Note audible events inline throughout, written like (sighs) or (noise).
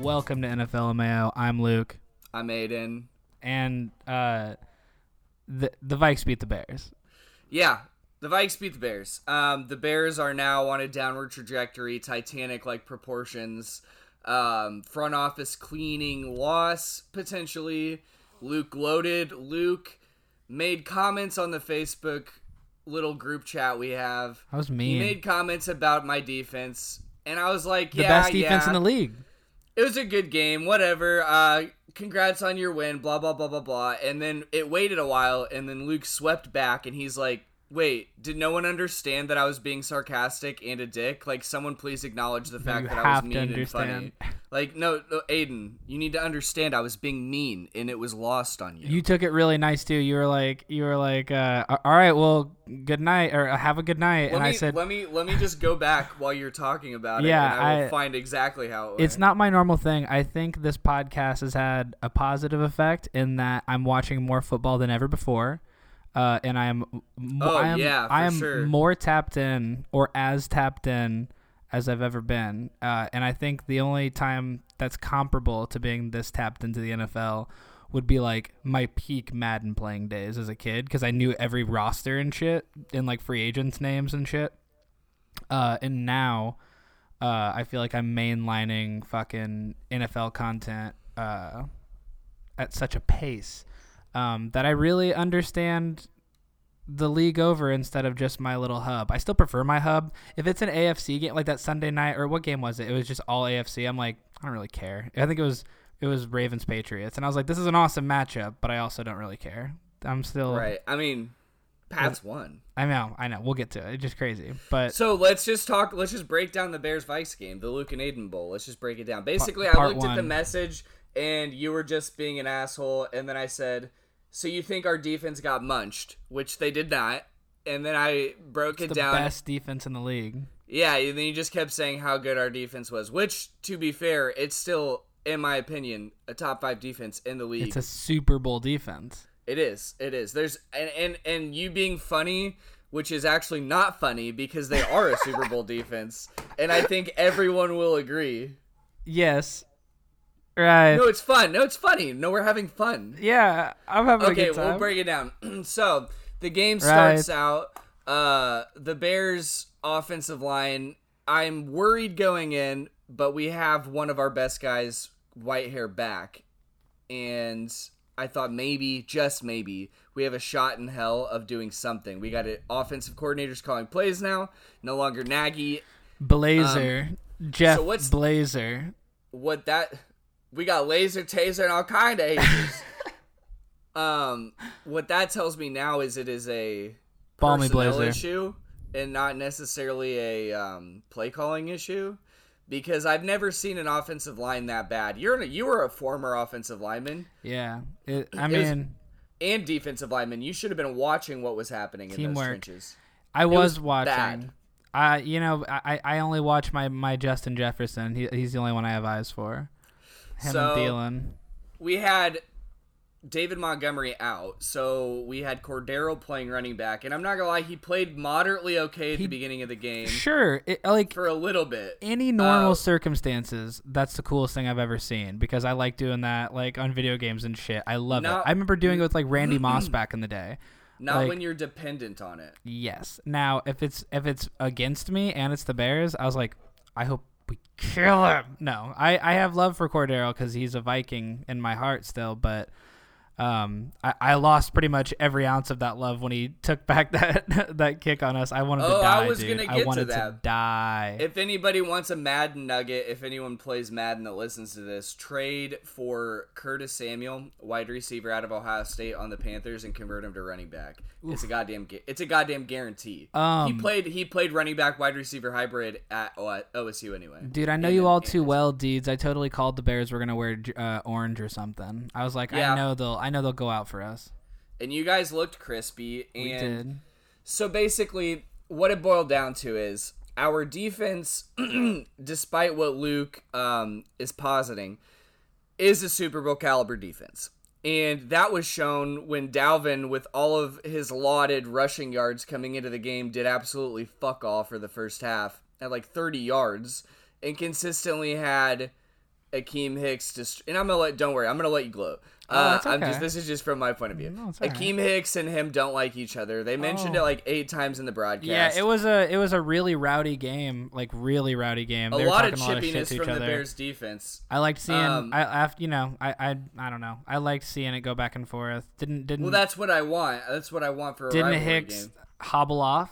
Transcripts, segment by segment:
Welcome to NFL Mayo. I'm Luke, I'm Aiden. and uh, the the Vikes beat the Bears. Yeah, the Vikes beat the Bears. Um, the Bears are now on a downward trajectory, Titanic like proportions. Um, front office cleaning loss potentially. Luke loaded. Luke made comments on the Facebook little group chat we have. I was He mean. made comments about my defense, and I was like, the "Yeah, best defense yeah. in the league. it was a good game, whatever. Uh, congrats on your win, blah blah blah blah blah. And then it waited a while, and then Luke swept back, and he's like, "Wait, did no one understand that I was being sarcastic and a dick? Like, someone please acknowledge the fact you that I was mean and funny. Like, no, no, Aiden, you need to understand I was being mean, and it was lost on you. You took it really nice too. You were like, you were like, uh, all right, well, good night, or have a good night. let and me I said, let me let me just go back while you're talking about it. Yeah, and I will I- find exactly how it went. it's not my normal thing. I think this podcast has had a positive effect in that I'm watching more football than ever before. Uh, and I am, Oh, I am, yeah, for I am sure. more tapped in or as tapped in as I've ever been. Uh, and I think the only time that's comparable to being this tapped into the NFL would be like my peak Madden playing days as a kid because I knew every roster and shit and like free agents names and shit. Uh, and now, uh, I feel like I'm mainlining fucking NFL content uh, at such a pace um, that I really understand the league over instead of just my little hub. I still prefer my hub. If it's an AFC game like that Sunday night or what game was it? It was just all AFC. I'm like, I don't really care. I think it was it was Ravens Patriots, and I was like, this is an awesome matchup, but I also don't really care. I'm still right. I mean, Pats won. I know, I know. We'll get to it. It's just crazy, but So let's just talk. Let's just break down the Bears Vikes game, the Luke and Aiden Bowl. Let's just break it down. Basically, I part looked at the message, and you were just being an asshole. And then I said, "So you think our defense got munched?" Which they did not. And then I broke it the down. best defense in the league. Yeah, and then you just kept saying how good our defense was. Which, to be fair, it's still, in my opinion, a top five defense in the league. It's a Super Bowl defense. It is. It is. There's and and and you being funny, which is actually not funny because they are a Super Bowl (laughs) defense, and I think everyone will agree. Yes. Right. No, it's fun. No, it's funny. No, we're having fun. yeah, I'm having a Okay, good time. we'll break it down. (clears throat) so the game Right. starts out. Uh, the Bears' offensive line. I'm worried going in, but we have one of our best guys, Whitehair, back, and I thought maybe, just maybe, we have a shot in hell of doing something. We got it. Offensive coordinators calling plays now. No longer Nagy. Blazer. Jeff Um, so what's- Blazer. what that we got laser taser and all kind of (laughs) ages. um, what that tells me now is it is a Balmy Blazer. issue and not necessarily a um, play calling issue. Because I've never seen an offensive line that bad. You're an, you were a former offensive lineman Yeah. It, I It was- mean, and defensive lineman. You should have been watching what was happening in those trenches. I was, was watching. bad. I, you know, I, I only watch my, my Justin Jefferson. He, he's the only one I have eyes for. Him So- and Thielen. we had David Montgomery out, so we had Cordarrelle playing running back, and I'm not gonna lie, he played moderately okay at He- the beginning of the game Sure. It, like, for a little bit. any normal Uh, circumstances, that's the coolest thing I've ever seen because I like doing that, like on video games and shit. I love No- it. I remember doing it with like Randy (clears throat) Moss back in the day. Not like- when you're dependent on it. Yes. Now, if it's if it's against me and it's the Bears, I was like, I hope kill him. No, I I have love for Cordarrelle because he's a Viking in my heart still, but. Um, I, I lost pretty much every ounce of that love when he took back (laughs) that that kick on us. I wanted Oh, to I die, was dude. gonna I wanted to that. die. If anybody wants a Madden nugget, if anyone plays Madden that listens to this, trade for Curtis Samuel, wide receiver out of Ohio State, on the Panthers and convert him to running back. It's a goddamn. It's a goddamn guarantee. he Um, played. He played running back, wide receiver hybrid at OSU anyway. Dude, I know And- you all too well, Deeds. I totally called the Bears were gonna wear uh, orange or something. I was like, Yeah. I know they'll, I know they'll go out for us. And you guys looked crispy. And We did. So basically, what it boiled down to is our defense, (clears throat) despite what Luke um, is positing, is a Super Bowl caliber defense. And that was shown when Dalvin, with all of his lauded rushing yards coming into the game, did absolutely fuck all for the first half at like 30 yards and consistently had Akiem Hicks. Dist- and I'm gonna let. Don't worry, I'm gonna let you gloat. Oh, Uh, that's I'm just. This is just from my point of view. No, all right. Akiem Hicks and him don't like each other. They mentioned Oh. it like eight times in the broadcast. Yeah, it was a it was a really rowdy game, like really rowdy game. a They were lot of talking a lot of shit chippiness to each from the other. Bears defense. I liked seeing. Um, I, I you know I, I I don't know. I liked seeing it go back and forth. Didn't didn't Well, that's what I want. That's what I want for a didn't Hicks game. hobble off?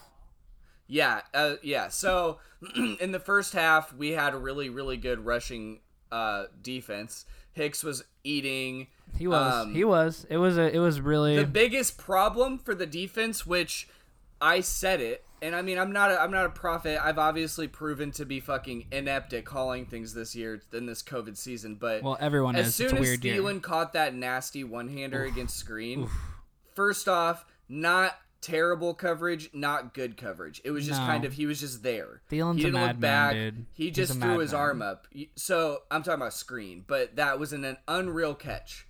Yeah, uh, yeah. So (clears throat) in the first half, we had a really, really good rushing uh, defense. Hicks was eating. He was. Um, he was. It was a. It was really. The biggest problem for the defense, which I said it, and I mean I'm not a, I'm not a prophet. I've obviously proven to be fucking inept at calling things this year in this COVID season. But well, everyone as is. soon as weird year. Thielen caught that nasty one hander against Skrine, first off, not terrible coverage, not good coverage. It was just No. kind of he was just there. Thielen's he didn't look back. dude. He just threw his madman. arm up. So I'm talking about Skrine, but that was an, an unreal catch.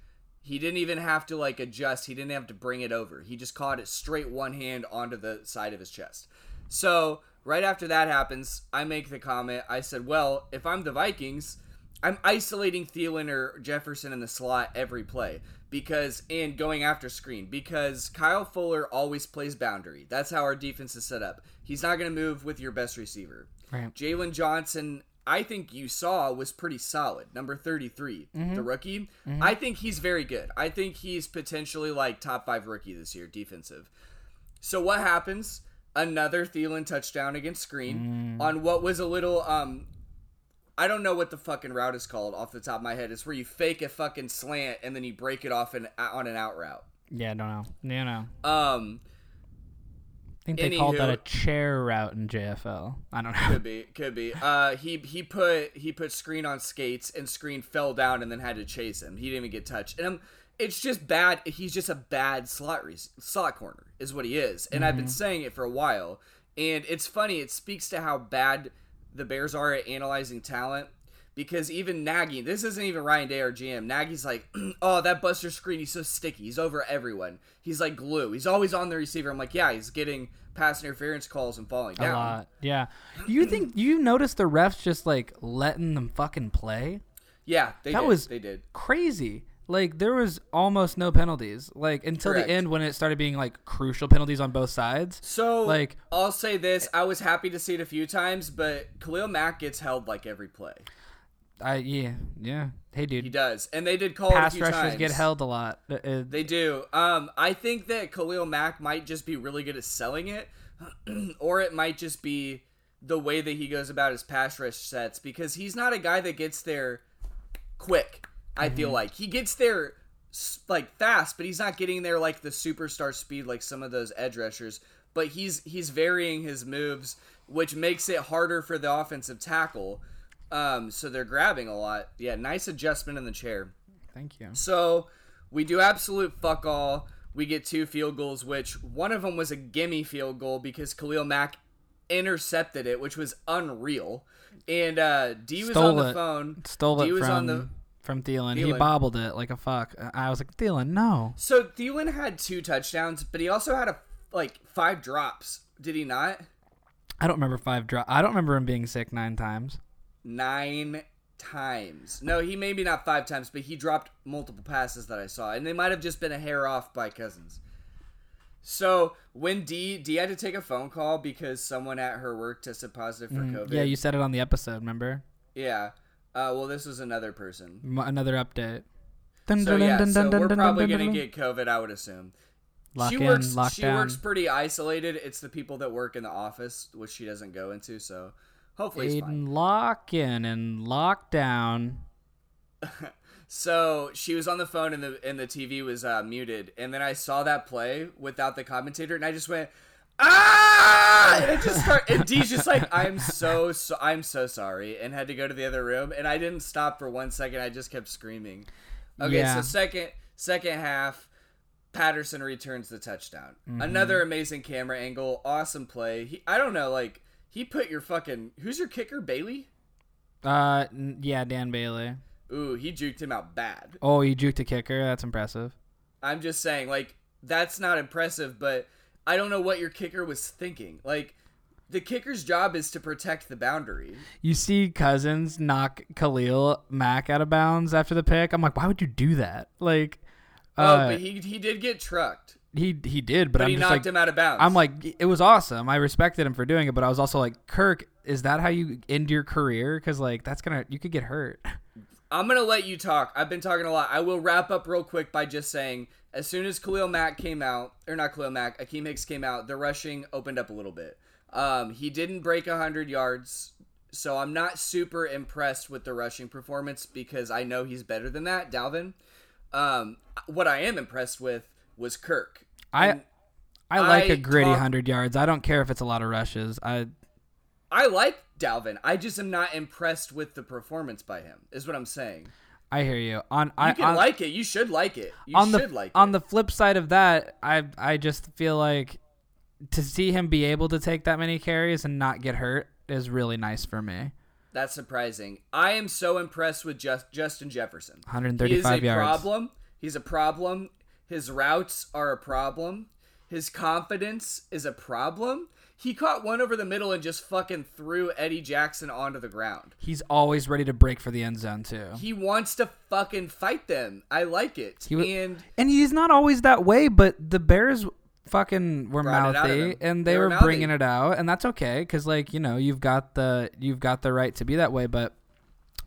He didn't even have to like adjust. He didn't have to bring it over. He just caught it straight one hand onto the side of his chest. So right after that happens, I make the comment. I said, "Well, if I'm the Vikings, I'm isolating Thielen or Jefferson in the slot every play because and going after Skrine because Kyle Fuller always plays boundary. That's how our defense is set up. He's not going to move with your best receiver. Right. Jaylon Johnson, I think you saw was pretty solid. Number 33, the rookie. I think he's very good. I think he's potentially like top five rookie this year, defensive. So what happens? Another Thielen touchdown against Skrine on what was a little um I don't know what the fucking route is called off the top of my head. It's where you fake a fucking slant and then you break it off an, on an out route. Yeah, I don't know. You know. Um, think they called that a chair route in JFL. I don't know. could be, could be. Uh, he he put he put Skrine on skates and Skrine fell down and then had to chase him. He didn't even get touched. And I'm, it's just bad. He's just a bad slot re- slot corner is what he is. And I've been saying it for a while. And it's funny. It speaks to how bad the Bears are at analyzing talent. Because even Nagy, this isn't even Ryan Day or GM. Nagy's like, (clears throat) oh, that Buster Skrine, he's so sticky. He's over everyone. He's like glue. He's always on the receiver. I'm like, yeah, he's getting pass interference calls and falling down. A lot. Yeah. You think you notice the refs just like letting them fucking play? Yeah, they That did. was they did. crazy. Like there was almost no penalties. Like until Correct. the end when it started being like crucial penalties on both sides. So Like- I'll say this: I was happy to see it a few times, but Khalil Mack gets held like every play. I yeah yeah. Hey dude He does, and they did call pass few rushers times. get held a lot. Uh, uh, They do. Um, I think that Khalil Mack might just be really good at selling it, (clears throat) or it might just be the way that he goes about his pass rush sets because he's not a guy that gets there quick. I feel like he gets there like fast, but he's not getting there like the superstar speed like some of those edge rushers. But he's he's varying his moves, which makes it harder for the offensive tackle. Um, so they're grabbing a lot. Yeah, nice adjustment in the chair. thank you. So we do absolute fuck all. We get two field goals, which one of them was a gimme field goal because Khalil Mack intercepted it, which was unreal. And uh, D was Stole on the it. phone. Stole D it was from on the. from Thielen. He Thielen. bobbled it like a fuck. I was like Thielen, no. So Thielen had two touchdowns, but he also had a like five drops. Did he not? I don't remember five drop. I don't remember him being sick nine times. Nine times. No, he maybe not five times, but he dropped multiple passes that I saw, and they might have just been a hair off by Cousins. So when D D had to take a phone call because someone at her work tested positive for COVID. Mm, Yeah, you said it on the episode. Remember? Yeah. Uh, well, this was another person. M- another update. Dun, So dun, yeah, dun, so we're probably gonna get COVID, I would assume. Lock she in, works. she down. works pretty isolated. It's the people that work in the office, which she doesn't go into. So hopefully. Aiden, lock in and lock down. (laughs) So she was on the phone and the and the TV was uh, muted, and then I saw that play without the commentator, and I just went ah, and it just started. And D's just like, I'm so so I'm so sorry, and had to go to the other room, and I didn't stop for one second. I just kept screaming. Okay, Yeah. so second second half, Patterson returns the touchdown. Mm-hmm. Another amazing camera angle, awesome play. He, I don't know, like he put your fucking who's your kicker, Bailey? Uh, n- yeah, Dan Bailey. Ooh, he juked him out bad. Oh, you juked a kicker. That's impressive. I'm just saying, like, that's not impressive, but I don't know what your kicker was thinking. Like, the kicker's job is to protect the boundary. You see Cousins knock Khalil Mack out of bounds after the pick. I'm like, why would you do that? Like, oh, uh, but he he did get trucked, he he did, but, but I'm he just knocked like, him out of bounds. I'm like, it was awesome. I respected him for doing it, but I was also like, Kirk, is that how you end your career? Because like that's gonna you could get hurt. I'm gonna let you talk. I've been talking a lot. I will wrap up real quick by just saying, as soon as Khalil Mack came out, or not Khalil Mack, Akiem Hicks came out, the rushing opened up a little bit. Um, he didn't break hundred yards, so I'm not super impressed with the rushing performance because I know he's better than that, Dalvin. Um, what I am impressed with was Kirk. I I like I a gritty talk- hundred yards. I don't care if it's a lot of rushes. I I like Dalvin. I just am not impressed with the performance by him. Is what I'm saying. I hear you. On You I can on, like it. You should like it. You on the like on it. the flip side of that, I I just feel like to see him be able to take that many carries and not get hurt is really nice for me. That's surprising. I am so impressed with just Justin Jefferson. He is 135 a yards. problem. He's a problem. His routes are a problem. His confidence is a problem. He caught one over the middle and just fucking threw Eddie Jackson onto the ground. He's always ready to break for the end zone too. He wants to fucking fight them. I like it. He and And he's not always that way, but the Bears fucking were Brought it out of mouthy and they, They were were bringing it out, and that's okay because like you know you've got the you've got the right to be that way, but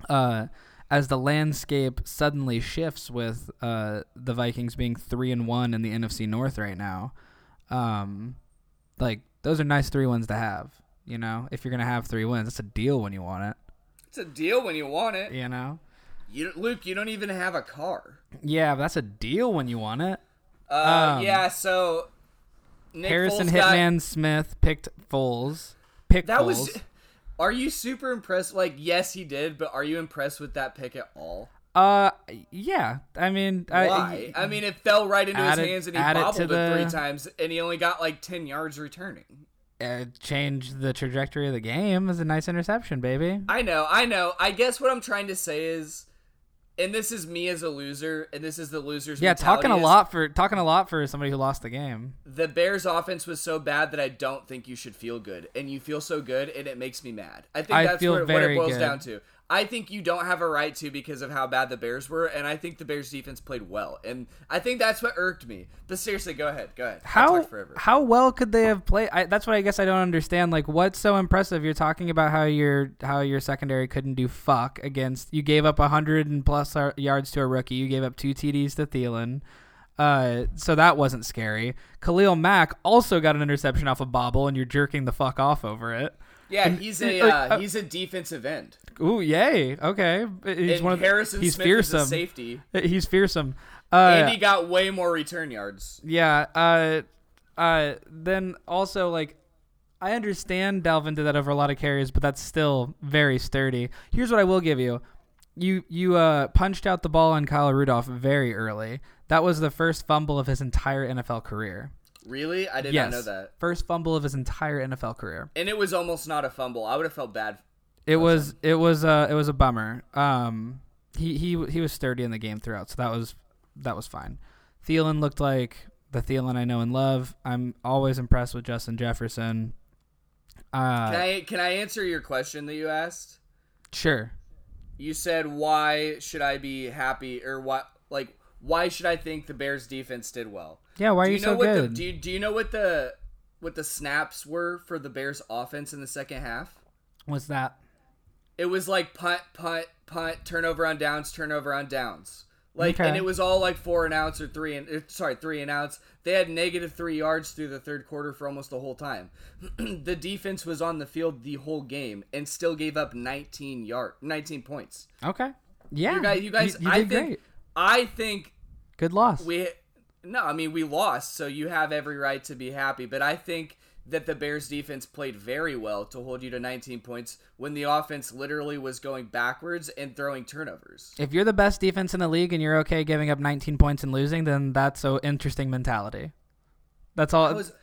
uh, as the landscape suddenly shifts with uh, the Vikings being three and one in the NFC North right now, um, like those are nice three wins to have. You know, if you're gonna have three wins, it's a deal when you want it. it's a deal when you want it. You know, You, Luke, you don't even have a car. yeah, that's a deal when you want it. Uh, Um, yeah. So Nick Harrison Foles got- Hitman Smith picked Foles. Picked That Foles. was. Are you super impressed? Like, yes, he did, but are you impressed with that pick at all? Uh, yeah. I mean, Why? I, mean, it fell right into his it- hands and he it bobbled it, the- three times, and he only got like ten yards returning. uh, change the trajectory of the game is a nice interception, baby. I know, I know. I guess what I'm trying to say is, and this is me as a loser, and this is the loser's. Yeah, talking a lot for talking a lot for somebody who lost the game. The Bears' offense was so bad that I don't think you should feel good, and you feel so good, and it makes me mad. I think I that's what, what it boils good. down to. I think you don't have a right to because of how bad the Bears were, and I think the Bears' defense played well, and I think that's what irked me. But seriously, go ahead, go ahead. How how well could they have played? I, that's what I guess I don't understand. Like, what's so impressive? You're talking about how your how your secondary couldn't do fuck against. You gave up hundred and plus ar- yards to a rookie. You gave up two TDs to Thielen. Uh, so that wasn't scary. Khalil Mack also got an interception off a bobble, and you're jerking the fuck off over it. Yeah, he's a uh, uh, he's a defensive end, Ooh, yay! Okay, he's and one of the- Harrison he's Smith fearsome. safety, He's fearsome. Uh, and he got way more return yards. Yeah. Uh, uh, then also like, I understand Dalvin did that over a lot of carries, but that's still very sturdy. Here's what I will give you: you you uh punched out the ball on Kyle Rudolph very early. That was the first fumble of his entire NFL career. Really, I did yes, not know that, first fumble of his entire NFL career. and it was almost not a fumble. I would have felt bad. It was it was uh it was a bummer. Um, he he he was sturdy in the game throughout, so that was that was fine. Thielen looked like the Thielen I know and love. I'm always impressed with Justin Jefferson. Uh, Can I can I answer your question that you asked? sure. You said why should I be happy or what like why should I think the Bears defense did well? Yeah, why are you, you know so what good? the do you, do you know what the what the snaps were for the Bears offense in the second half? What's that? It was like punt, punt, punt, turnover on downs, turnover on downs. Like, Okay. and it was all like four and outs or three and uh, sorry, three and outs. They had negative three yards through the third quarter for almost the whole time. (clears throat) the defense was on the field the whole game and still gave up 19 yard, 19 points. Okay. Yeah. You guys, you guys, you I did think, great. I think Good loss. we, no, I mean we lost, so you have every right to be happy. But I think that the Bears defense played very well to hold you to 19 points when the offense literally was going backwards and throwing turnovers. if you're the best defense in the league and you're okay giving up 19 points and losing, then that's an interesting mentality. That's all. Was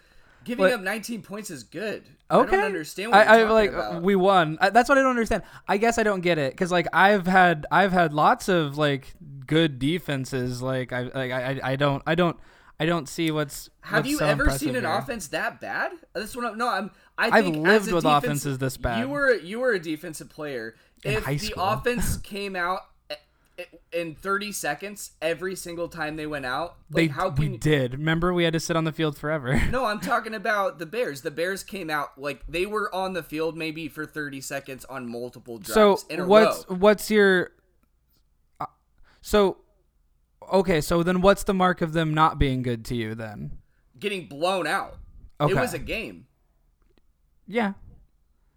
Giving Like- up 19 points is good. Okay. I don't understand what I, you're I like about. we won. I, that's what I don't understand. I guess I don't get it because like I've had I've had lots of like good defenses. Like I like I, I don't I don't I don't see what's. Have what's you so ever seen an here. offense that bad? This one, No, I'm. I I've lived with defense- offenses this bad. You were you were a defensive player. In if the offense came out in 30 seconds every single time they went out, They like how we can you, did. Remember we had to sit on the field forever. (laughs) No, I'm talking about the Bears. The Bears came out like they were on the field maybe for 30 seconds on multiple drives so in a what's row. what's your? uh, So, okay. So then, what's the mark of them not being good to you then? Getting blown out. Okay. It was a game. Yeah.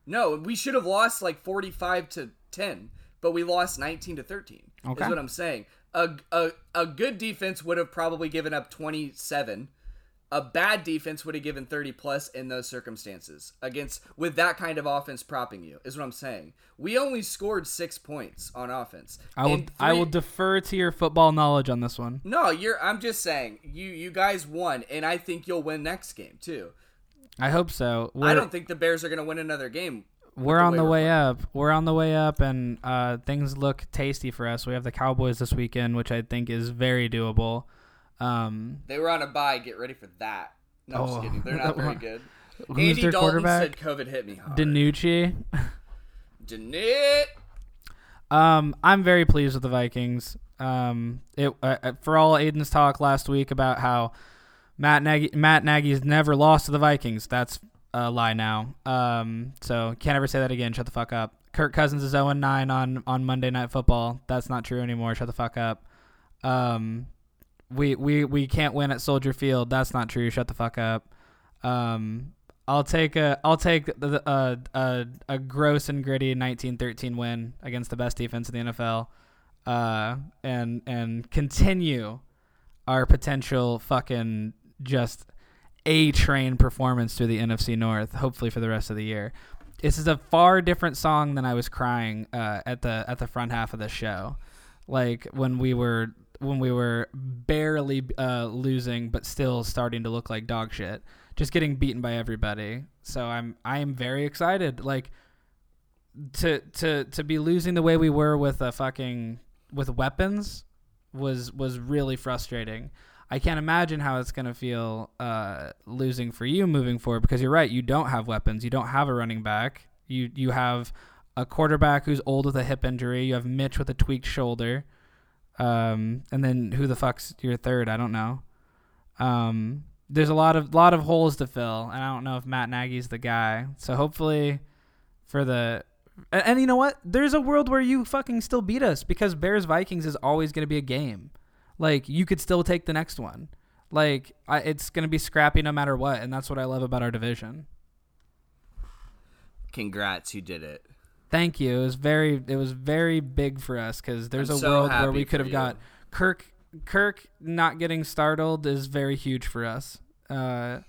No, we should have lost like 45 to 10, but we lost 19 to 13. Okay. Is what I'm saying. A, a, a good defense would have probably given up 27. A bad defense would have given 30 plus in those circumstances against with that kind of offense propping you. Is what I'm saying. We only scored 6 points on offense. I will. And I will defer to your football knowledge on this one. No, you're I'm just saying you you guys won and I think you'll win next game too. I hope so. We're, I don't think the Bears are going to win another game. We're the on way the way up. We're on the way up, and uh, things look tasty for us. We have the Cowboys this weekend, which I think is very doable. Um, They were on a bye. Get ready for that. No, I'm Oh. just kidding. They're (laughs) not very good. who's Andy their Dalton quarterback? said COVID hit me hard. DiNucci. Didn't? Um, I'm very pleased with the Vikings. Um, it uh, uh, for all Aiden's talk last week about how Matt Nagy Matt Nagy's never lost to the Vikings. That's a lie now. Um, so can't ever say that again. Shut the fuck up. Kirk Cousins is 0 9 on on Monday Night Football. That's not true anymore. Shut the fuck up. Um, we we we can't win at Soldier Field. That's not true. Shut the fuck up. Um, I'll take a I'll take uh, a a gross and gritty 1913 win against the best defense in the NFL, uh, and and continue our potential fucking just a train performance through the NFC North. Hopefully for the rest of the year. This is a far different song than I was crying uh, at the at the front half of the show, like when we were when we were barely uh, losing but still starting to look like dog shit just getting beaten by everybody. So I'm I am very excited. Like to to to be losing the way we were with a fucking with weapons was was really frustrating. I can't imagine how it's gonna feel uh, losing for you moving forward because you're right. You don't have weapons. You don't have a running back. You you have a quarterback who's old with a hip injury. You have Mitch with a tweaked shoulder. Um, and then who the fuck's your third? I don't know. Um, there's a lot of lot of holes to fill, and I don't know if Matt Nagy's the guy. So hopefully, for the and, and you know what, there's a world where you fucking still beat us because Bears Vikings is always going to be a game. Like you could still take the next one. Like I, it's going to be scrappy no matter what, and that's what I love about our division. Congrats, you did it. Thank you. It was very it was very big for us because there's I'm a so world where we could have got Kirk. Kirk not getting startled is very huge for us. Uh,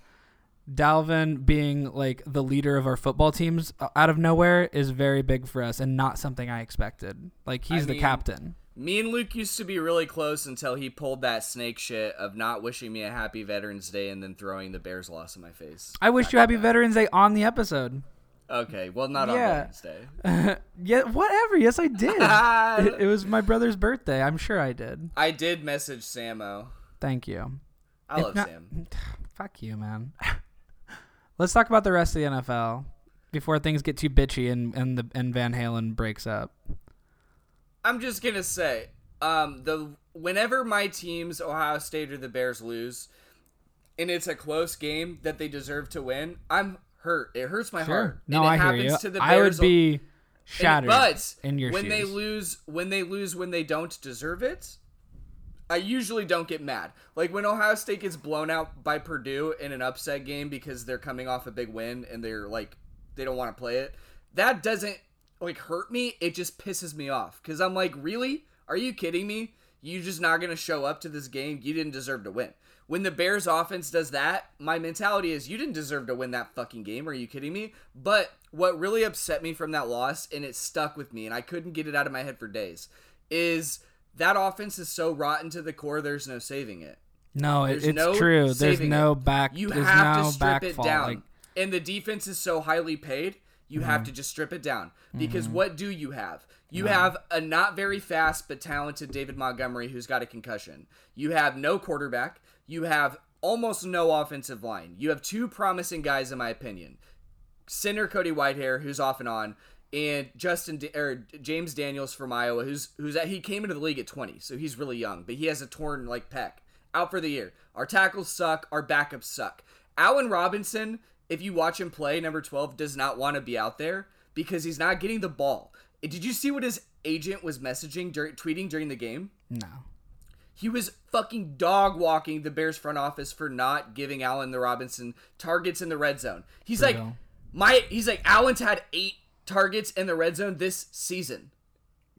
Dalvin being like the leader of our football teams uh, out of nowhere is very big for us and not something I expected. Like he's I the mean, captain. Me and Luke used to be really close until he pulled that snake shit of not wishing me a happy Veterans Day and then throwing the Bears loss in my face. I wish you happy Veterans Day on the episode. Okay, well, not on Veterans Day. (laughs) yeah, whatever. Yes, I did. (laughs) it, it was my brother's birthday. I'm sure I did. I did message Samo. Thank you. I If love not- Sam. (sighs) Fuck you, man. (laughs) Let's talk about the rest of the NFL before things get too bitchy and and the and Van Halen breaks up. I'm just gonna say, um, the whenever my teams, Ohio State or the Bears, lose, and it's a close game that they deserve to win, I'm hurt. It hurts my heart. No, and it I hear you. To the I would be And- shattered but in your when they lose, when they lose, when they don't deserve it, I usually don't get mad. Like when Ohio State gets blown out by Purdue in an upset game because they're coming off a big win and they're like they don't want to play it. That doesn't like hurt me. It just pisses me off because I'm like, really? Are you kidding me? You're just not gonna show up to this game? You didn't deserve to win. When the Bears offense does that, my mentality is you didn't deserve to win that fucking game. Are you kidding me? But what really upset me from that loss, and it stuck with me, and I couldn't get it out of my head for days, is that offense is so rotten to the core, there's no saving it. No, There's it's no true. There's no back. You have no to strip it fall. down. Like, and the defense is so highly paid, you Mm-hmm. have to just strip it down. Because what do you have? You have a not very fast but talented David Montgomery who's got a concussion. You have no quarterback. You have almost no offensive line. You have two promising guys, in my opinion. Center Cody Whitehair, who's off and on, and Justin or James Daniels from Iowa, who's who's at, he came into the league at 20, so he's really young, but he has a torn like pec, out for the year. Our tackles suck, our backups suck. Allen Robinson, if you watch him play, number 12 does not want to be out there because he's not getting the ball. Did you see what his agent was messaging during tweeting during the game? no. He was fucking dog walking the Bears front office for not giving Allen the Robinson targets in the red zone. He's like, my he's like Allen's had eight targets in the red zone this season,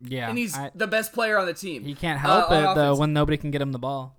Yeah. and he's I- the best player on the team. he can't Uh, help on it though when nobody can get him the ball.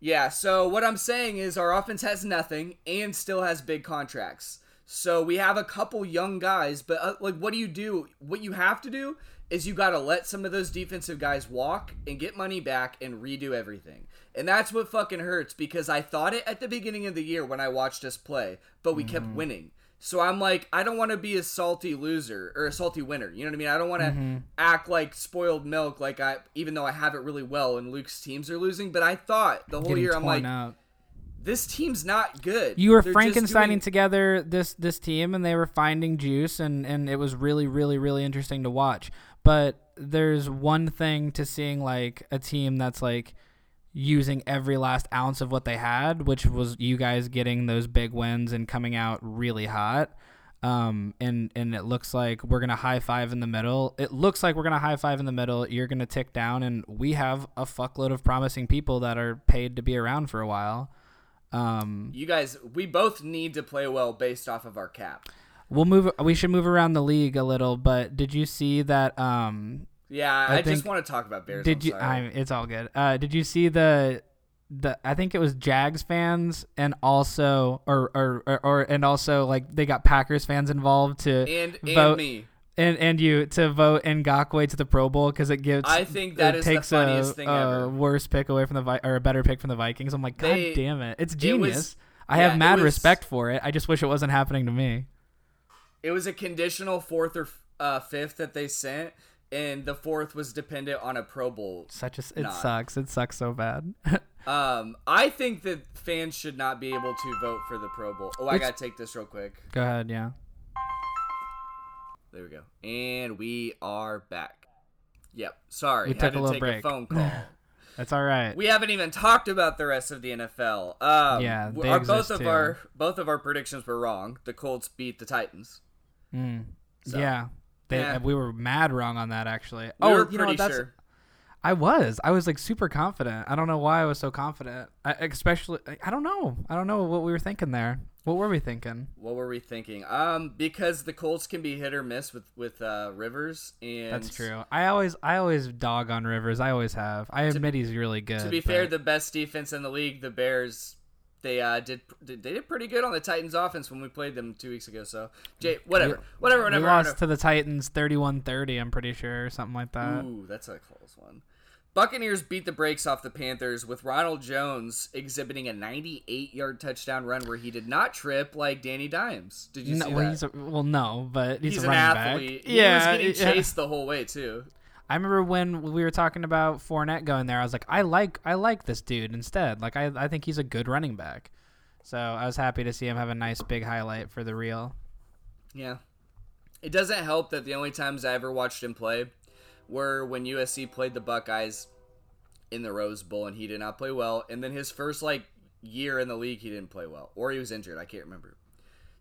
Yeah, so what I'm saying is our offense has nothing and still has big contracts. So we have a couple young guys, but uh, like what do you do? What you have to do is you got to let some of those defensive guys walk and get money back and redo everything. And that's what fucking hurts because I thought it at the beginning of the year when I watched us play, but we kept winning. So I'm like, I don't want to be a salty loser or a salty winner. You know what I mean? I don't want to mm-hmm. act like spoiled milk, like I, even though I have it really well and Luke's teams are losing. But I thought the whole Getting year, I'm like, up. this team's not good. You were They're Frankensteining doing- together this this team, and they were finding juice, and and it was really really really interesting to watch. But there's one thing to seeing like a team that's like using every last ounce of what they had, which was you guys getting those big wins and coming out really hot. Um, and and it looks like we're gonna high five in the middle. It looks like we're gonna high five in the middle. You're gonna tick down, and we have a fuckload of promising people that are paid to be around for a while. Um, You guys, we both need to play well based off of our cap. We'll move. We should move around the league a little. But did you see that? Um, Yeah, I, just think- want to talk about Bears. did I'm you? I, it's all good. Uh, did you see the? The I think it was Jags fans and also or or, or or and also like they got Packers fans involved to and and vote me. and and you to vote Ngakoue to the Pro Bowl because it gives I think that it is the takes funniest a, thing a ever. worse pick away from the Vi- or a better pick from the Vikings. I'm like, God They- damn it, it's it genius. was- I yeah, have mad was- respect for it. I just wish it wasn't happening to me. It was a conditional fourth or uh, fifth that they sent, and the fourth was dependent on a Pro Bowl. Such a it sucks. It sucks so bad. (laughs) Um, I think that fans should not be able to vote for the Pro Bowl. Oh, I It's- gotta take this real quick. Go ahead, yeah. There we go. And we are back. Yep. Sorry, We had took a little take break. a phone (laughs) call. That's all right. we haven't even talked about the rest of the NFL. Um, Yeah, they our, both of too. our both of our predictions were wrong. The Colts beat the Titans. Mm. So, yeah. They, yeah. we were mad wrong on that actually. We oh, were you pretty know what? That's, sure. I was. I was like super confident. I don't know why I was so confident. I, especially, I- don't know. I don't know what we were thinking there. What were we thinking? What were we thinking? Um, because the Colts can be hit or miss with with uh, Rivers, and That's true. I always, I always dog on Rivers. I always have. I admit he's really good. To be fair, the best defense in the league, the Bears, they uh, did they did pretty good on the Titans' offense when we played them two weeks ago. So, Jay, whatever, whatever, whatever. we whatever. lost to the Titans 31-30, I'm pretty sure, or something like that. Ooh, that's a close one. Buccaneers beat the brakes off the Panthers with Ronald Jones exhibiting a 98-yard touchdown run where he did not trip like Danny Dimes. Did you No, see well, that? he's a, well, no, but he's, He's a an running athlete. back. He was getting yeah. chased the whole way too. I remember when we were talking about Fournette going there. I was like, I like, I like this dude instead. Like, I, I think he's a good running back. So I was happy to see him have a nice big highlight for the reel. Yeah. It doesn't help that the only times I ever watched him play were when USC played the Buckeyes in the Rose Bowl and he did not play well. And then his first like year in the league he didn't play well. Or he was injured. I can't remember.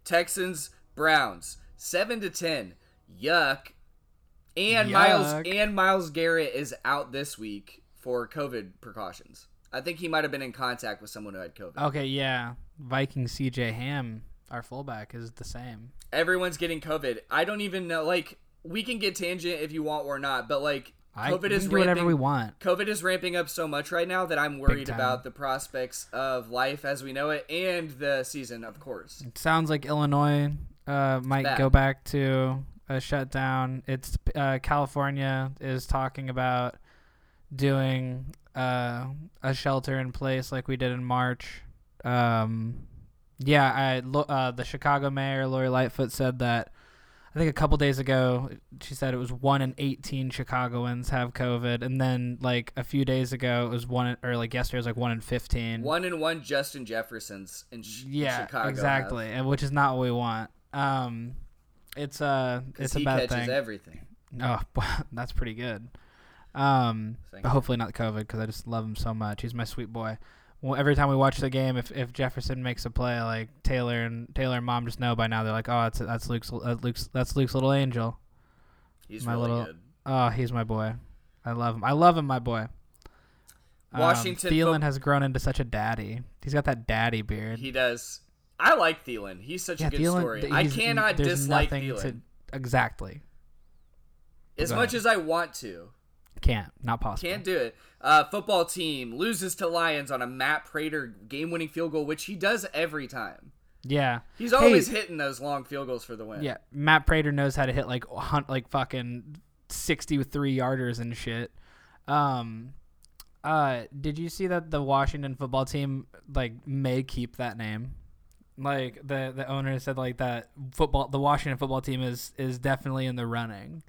Texans, Browns, seven to ten. Yuck. And Myles and Myles Garrett is out this week for COVID precautions. I think he might have been in contact with someone who had COVID. Okay, yeah. Viking CJ Ham, our fullback, is the same. everyone's getting COVID. I don't even know. Like, we can get tangent if you want or not, but like, I, COVID we is do whatever ramping. we want. COVID is ramping up so much right now that I'm worried about the prospects of life as we know it and the season, of course. It sounds like Illinois uh, might go back to a shutdown. It's uh, California is talking about doing uh, a shelter in place like we did in March. Um, yeah, I uh, the Chicago mayor Lori Lightfoot said that. I think a couple days ago, she said it was one in 18 Chicagoans have COVID, and then like a few days ago, it was one in, or like yesterday it was like one in 15. One in one Justin Jeffersons in sh- yeah, Chicago. exactly, and which is not what we want. Um, it's a it's a bad catches thing. everything. Oh, (laughs) that's pretty good. Um, Thank but hopefully not COVID because I just love him so much. He's my sweet boy. Well, every time we watch the game, if, if Jefferson makes a play, like Taylor and Taylor and Mom just know by now. They're like, oh, that's that's Luke's that's Luke's that's Luke's little angel. He's My really little- good. Oh, he's my boy. I love him. I love him, my boy. Um, Washington Thielen fo- has grown into such a daddy. He's got that daddy beard. He does. I like Thielen. He's such yeah, a good Thielen. story. I cannot dislike Thielen to exactly. as much as I want to. Can't not possible. Can't do it. Uh, football team loses to Lions on a Matt Prater game-winning field goal, which he does every time. Yeah. He's Hey, always hitting those long field goals for the win. Yeah, Matt Prater knows how to hit like hunt like fucking sixty three yarders and shit. Um, uh, did you see that the Washington football team like may keep that name? Like the the owner said like that football the Washington football team is is definitely in the running.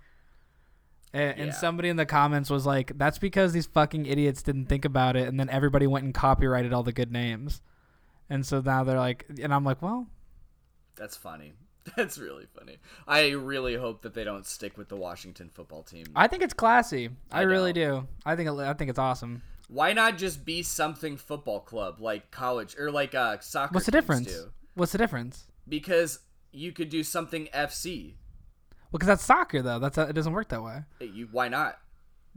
And, and somebody in the comments was like, "That's because these fucking idiots didn't think about it, and then everybody went and copyrighted all the good names." And so now they're like, and I'm like, well, That's funny. (laughs) That's really funny. I really hope that they don't stick with the Washington football team. I think it's classy. I, I really do. I think it, I think it's awesome. Why not just be something football club like college or like uh, soccer? What's the difference? do? What's the difference? Because you could do something FC. Well, because that's soccer though. That's it doesn't work that way. You why not?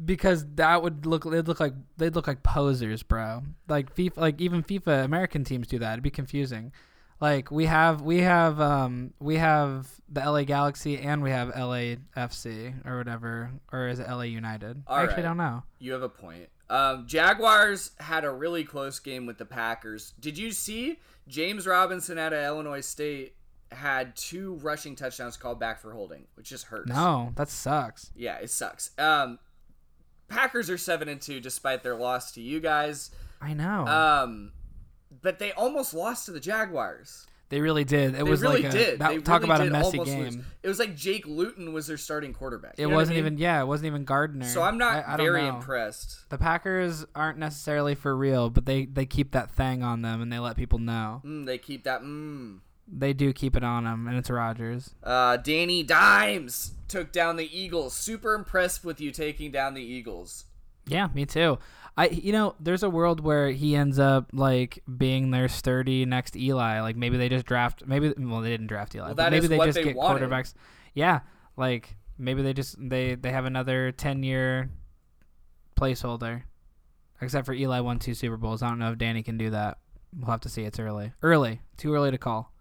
Because that would look they'd look like they'd look like posers, bro. Like FIFA, like even FIFA American teams do that. It'd be confusing. Like we have we have um we have the LA Galaxy and we have LA FC or whatever or is it LA United? I actually right. don't know. You have a point. Um, Jaguars had a really close game with the Packers. Did you see James Robinson out of Illinois State had two rushing touchdowns called back for holding, which just hurts. No, that sucks. Yeah, it sucks. Um, Packers are seven and two despite their loss to you guys. I know. Um, but they almost lost to the Jaguars. They really did. It They was really like a, did. that- talk really about a messy game. lose. It was like Jake Luton was their starting quarterback. It You know what I wasn't mean? even yeah, it wasn't even Gardner. So I'm not I, I very impressed. The Packers aren't necessarily for real, but they they keep that thing on them and they let people know. Mm, they keep that. Mm. They do keep it on them, and it's Rodgers. Uh, Danny Dimes took down the Eagles. Super impressed with you taking down the Eagles. Yeah, me too. I you know, there's a world where he ends up like being their sturdy next Eli. Like maybe they just draft maybe well they didn't draft Eli, Well, but maybe is they just they get wanted. quarterbacks. Yeah, like maybe they just they they have another 10 year placeholder. Except for Eli won two Super Bowls. I don't know if Danny can do that. We'll have to see. It's early. Early. Too early to call.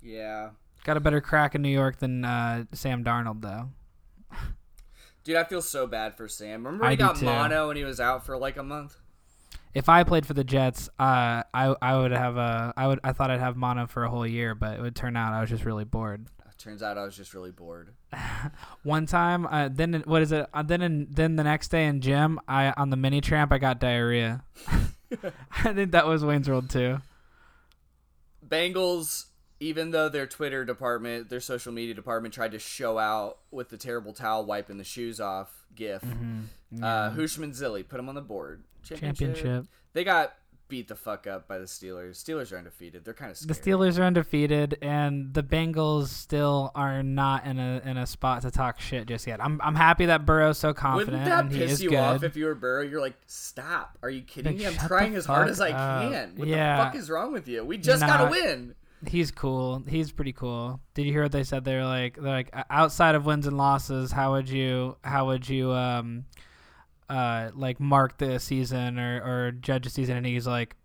Yeah. Got a better crack in New York than uh, Sam Darnold, though. (laughs) Dude, I feel so bad for Sam. Remember I he got too. mono and he was out for like a month? If I played for the Jets, uh, I I would have a I would I thought I'd have mono for a whole year, but it would turn out I was just really bored. Turns out I was just really bored. (laughs) One time, uh, then what is it? Uh, then in, then the next day in gym, I on the mini tramp I got diarrhea. (laughs) I think that was Wayne's World too. (laughs) Bengals, Even though their Twitter department, their social media department tried to show out with the terrible towel wiping the shoes off gif, uh, Hushman Zilly put him on the board. Championship. They got beat the fuck up by the Steelers. Steelers are undefeated. They're kind of scared. The. Steelers are undefeated, and the Bengals still are not in a in a spot to talk shit just yet. I'm I'm happy that Burrow's so confident Wouldn't that piss is you good. off if you were Burrow? You're like, stop. Are you kidding Like, me? I'm trying as hard as I up. can. What Yeah. the fuck is wrong with you? We just Nah. gotta win. He's cool. He's pretty cool. Did you hear what they said? They're like they're like outside of wins and losses, how would you how would you um uh like mark the season or or judge a season? And he's like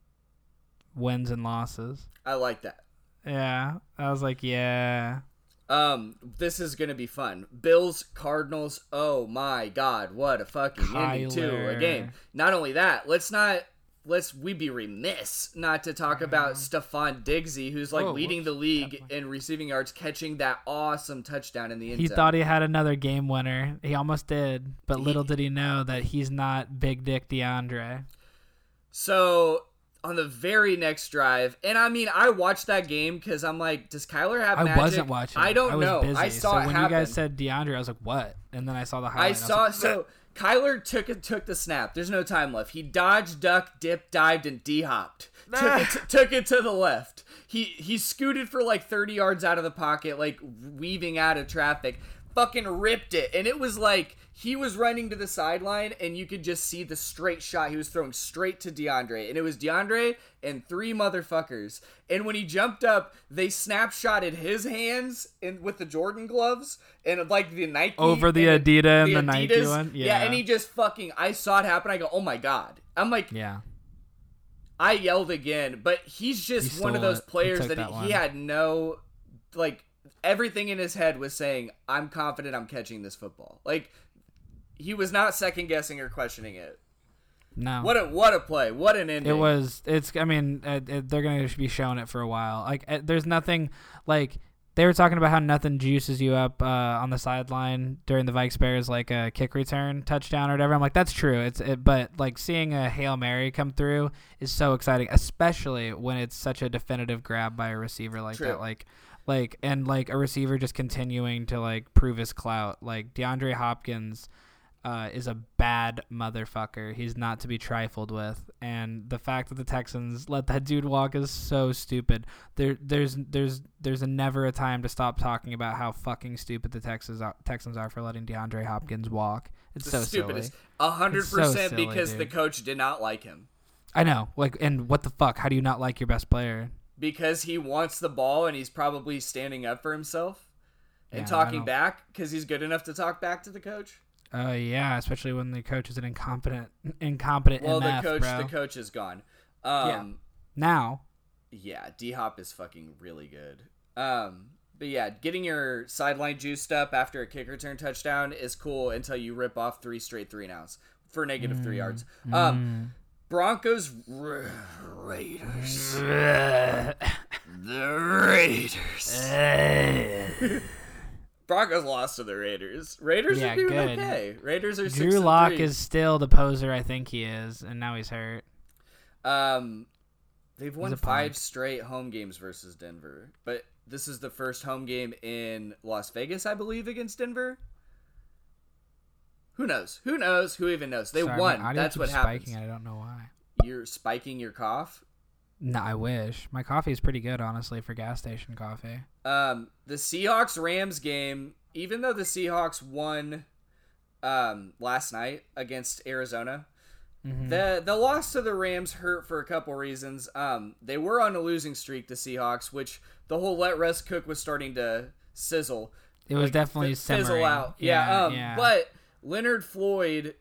wins and losses. I like that. Yeah, I was like, yeah. Um, this is gonna be fun. Bills, Cardinals. Oh my God, what a fucking ending to a game. Not only that, let's not let's we be remiss not to talk about Stefon Diggsy, who's like Oh, leading whoops. the league in receiving yards, catching that awesome touchdown in the end He zone. thought he had another game winner. He almost did, but little did he know that he's not Big Dick DeAndre. So on the very next drive, and I mean, I watched that game because I'm like, does Kyler have I magic? wasn't watching. I don't I was know. Busy. I saw so it when happen. you guys said DeAndre, I was like, "What?" And then I saw the highlight. I saw like, so Kyler took it took the snap. There's no time left. He dodged, ducked, dipped, dived, and d hopped. Took it, (laughs) to, took it to the left. He he scooted for like 30 yards out of the pocket, like weaving out of traffic. Fucking ripped it, and it was like he was running to the sideline, and you could just see the straight shot he was throwing straight to DeAndre, and it was DeAndre and three motherfuckers. And when he jumped up, they snapshotted his hands in with the Jordan gloves and like the Nike Over the and Adidas and the Nike one? yeah, Yeah. and he just fucking. I saw it happen. I go, oh my god. I'm like, "Yeah." I yelled again, but he's just He one of those it. Players that, that he, he had no like everything in his head was saying, "I'm confident I'm catching this football." Like he was not second guessing or questioning it. No. What a what a play! What an ending! It was. It's. I mean, uh, it, they're going to be showing it for a while. Like, uh, there's nothing. Like, they were talking about how nothing juices you up uh, on the sideline during the Vikes Bears like a kick return touchdown or whatever. I'm like, that's true. It's. It, but like seeing a hail mary come through is so exciting, especially when it's such a definitive grab by a receiver like True. that. Like. Like and like a receiver just continuing to like prove his clout. Like DeAndre Hopkins, uh, is a bad motherfucker. He's not to be trifled with, and the fact that the Texans let that dude walk is so stupid. There, there's, there's, there's a never a time to stop talking about how fucking stupid the Texans are, Texans are for letting DeAndre Hopkins walk. It's the so stupidest. hundred so percent because the coach did not like him I know, like, and what the fuck? How do you not like your best player? Because he wants the ball and he's probably standing up for himself and Yeah, talking back because he's good enough to talk back to the coach. Uh, yeah, especially when the coach is an incompetent, incompetent Well, MF, the coach, bro. the coach is gone. Um, now, yeah, D Hop is fucking really good. Um, but yeah, getting your sideline juiced up after a kick return touchdown is cool until you rip off three straight three and outs for negative Mm. three yards. Um, Broncos Ra- Raiders. The Raiders. (laughs) Broncos lost to the Raiders. Raiders Yeah, are doing good. okay. Raiders are Drew Lock is still the poser I think he is, and now he's hurt. Um, they've won five straight home games versus Denver, but this is the first home game in Las Vegas, I believe, against Denver. Who knows? Who knows? Who even knows? They Sorry, won. That's what happens. Spiking. I don't know why. You're spiking your cough. No, I wish. My coffee is pretty good, honestly, for gas station coffee. Um, the Seahawks Rams game, even though the Seahawks won um, last night against Arizona, Mm-hmm. the the loss to the Rams hurt for a couple reasons. Um, they were on a losing streak, the Seahawks, which the whole let Russ cook was starting to sizzle. It was like, definitely fi- fizzle out. Yeah, Yeah, um, yeah. but Leonard Floyd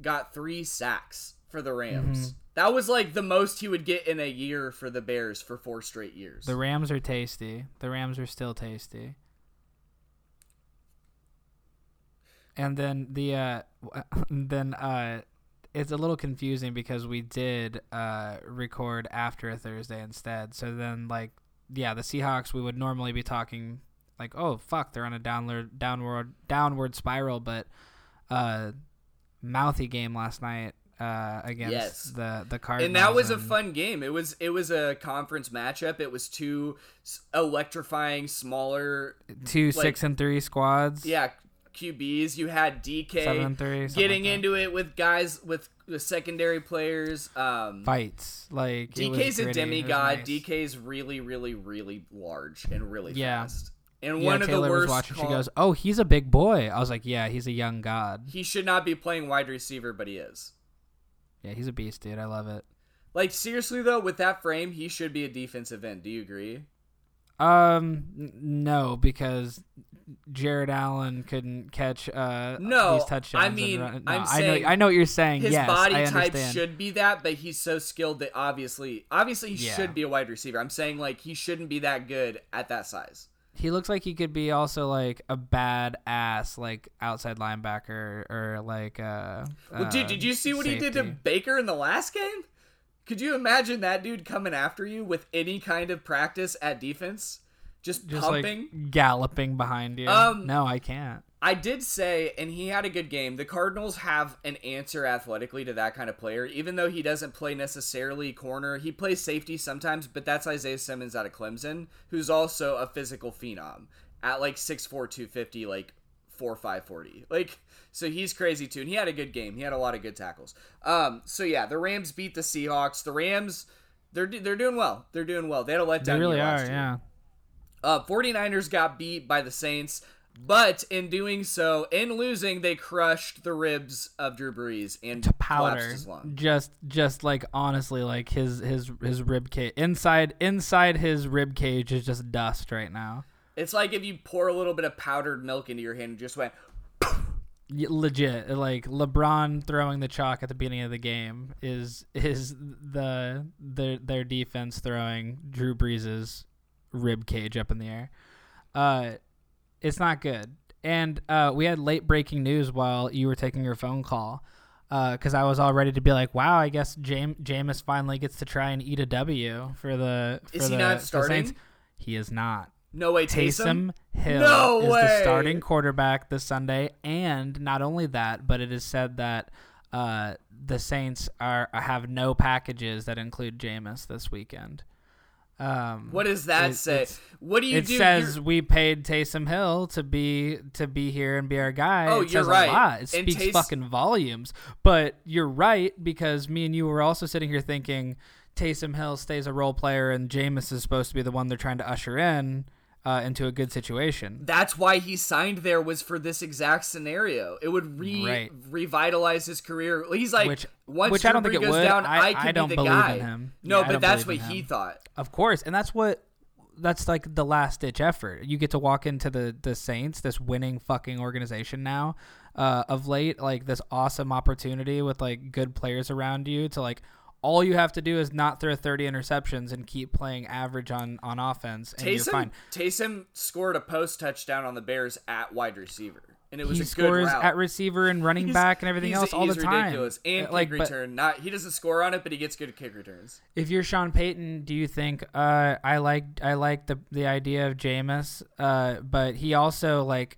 got three sacks for the Rams. Mm-hmm. That was like the most he would get in a year for the Bears for four straight years. The Rams are tasty. The Rams are still tasty. And then the uh, (laughs) then uh, it's a little confusing because we did uh record after a Thursday instead. So then like yeah, the Seahawks we would normally be talking like oh fuck they're on a downward downward downward spiral, but uh, mouthy game last night uh against Yes. the the Cardinals. and that was a fun game. It was it was a conference matchup. It was two electrifying, smaller, two like- six and three squads. yeah, QBs. You had DK Seven three, getting like into it with guys with the secondary players. Um, fights. Like DK's a gritty. It was demigod. nice. DK's really, really, really large and really Yeah. fast. And Yeah, one of Taylor the worst. was watching. She goes, "Oh, he's a big boy." I was like, "Yeah, he's a young god. he should not be playing wide receiver, but he is. Yeah, he's a beast, dude. I love it." Like seriously though, with that frame, he should be a defensive end. Do you agree? Um, no, because Jared Allen couldn't catch uh No, these touchdowns. I mean, no, I'm I saying know, I know what you're saying. His yes, body I type understand. should be that, but he's so skilled that obviously, obviously he Yeah. should be a wide receiver. I'm saying like he shouldn't be that good at that size. He looks like he could be also like a bad ass, like outside linebacker or like uh. Well, dude, uh, did you see what he did to. Baker in the last game? Could you imagine that dude coming after you with any kind of practice at defense? Just, Just pumping. like galloping behind you. Um, no, I can't. I did say, and he had a good game. The Cardinals have an answer athletically to that kind of player, even though he doesn't play necessarily corner. He plays safety sometimes, but that's Isaiah Simmons out of Clemson, who's also a physical phenom at like 6'4, 250, like 4 5 40. Like, so he's crazy too. And he had a good game. He had a lot of good tackles. Um, so yeah, the Rams beat the Seahawks. The Rams, they're they're doing well. They're doing well. They had a letdown. They really are, year. yeah. Uh, 49ers got beat by the Saints, but in doing so, in losing, they crushed the ribs of Drew Brees and To powder, his lung. just just like honestly, like his his his rib cage inside inside his rib cage is just dust right now. It's like if you pour a little bit of powdered milk into your hand and just went. Legit like LeBron throwing the chalk at the beginning of the game is is the their their defense throwing Drew Brees's rib cage up in the air. Uh, it's not good. And uh, we had late breaking news while you were taking your phone call. Because I was all ready to be like, wow, I guess Jam- Jameis finally gets to try and eat a W for the. For Is he the, not starting? Saints. He is not. No way, Taysom. Taysom Hill No is the starting quarterback this Sunday, and not only that, but it is said that uh, the Saints are have no packages that include Jameis this weekend. Um, What does that it- say? What do you it do? says You're- we paid Taysom Hill to be to be here and be our guy. Oh, it you're says right. A lot. It speaks Tays- fucking volumes. But you're right because me and you were also sitting here thinking Taysom Hill stays a role player and Jameis is supposed to be the one they're trying to usher in uh, into a good situation. That's why he signed there was for this exact scenario. It would re Right. revitalize his career. He's like, Which- once which Drew I don't think it goes would. down, I- I, I don't be the believe guy. in him. No, Yeah, but that's what he thought. Of course, and that's what that's like the last ditch effort. You get to walk into the the Saints, this winning fucking organization now. Uh, of late, like this awesome opportunity with like good players around you to like all you have to do is not throw 30 interceptions and keep playing average on on offense and you're fine. Taysom scored a post touchdown on the Bears at wide receiver, and it was He a good scores route. at receiver and running He's- back and everything else all the time. ridiculous. And like, kick but- return. Not he doesn't score on it, but he gets good kick returns. if you're Sean Payton, do you think uh, I like I like the the idea of Jameis, uh, but he also like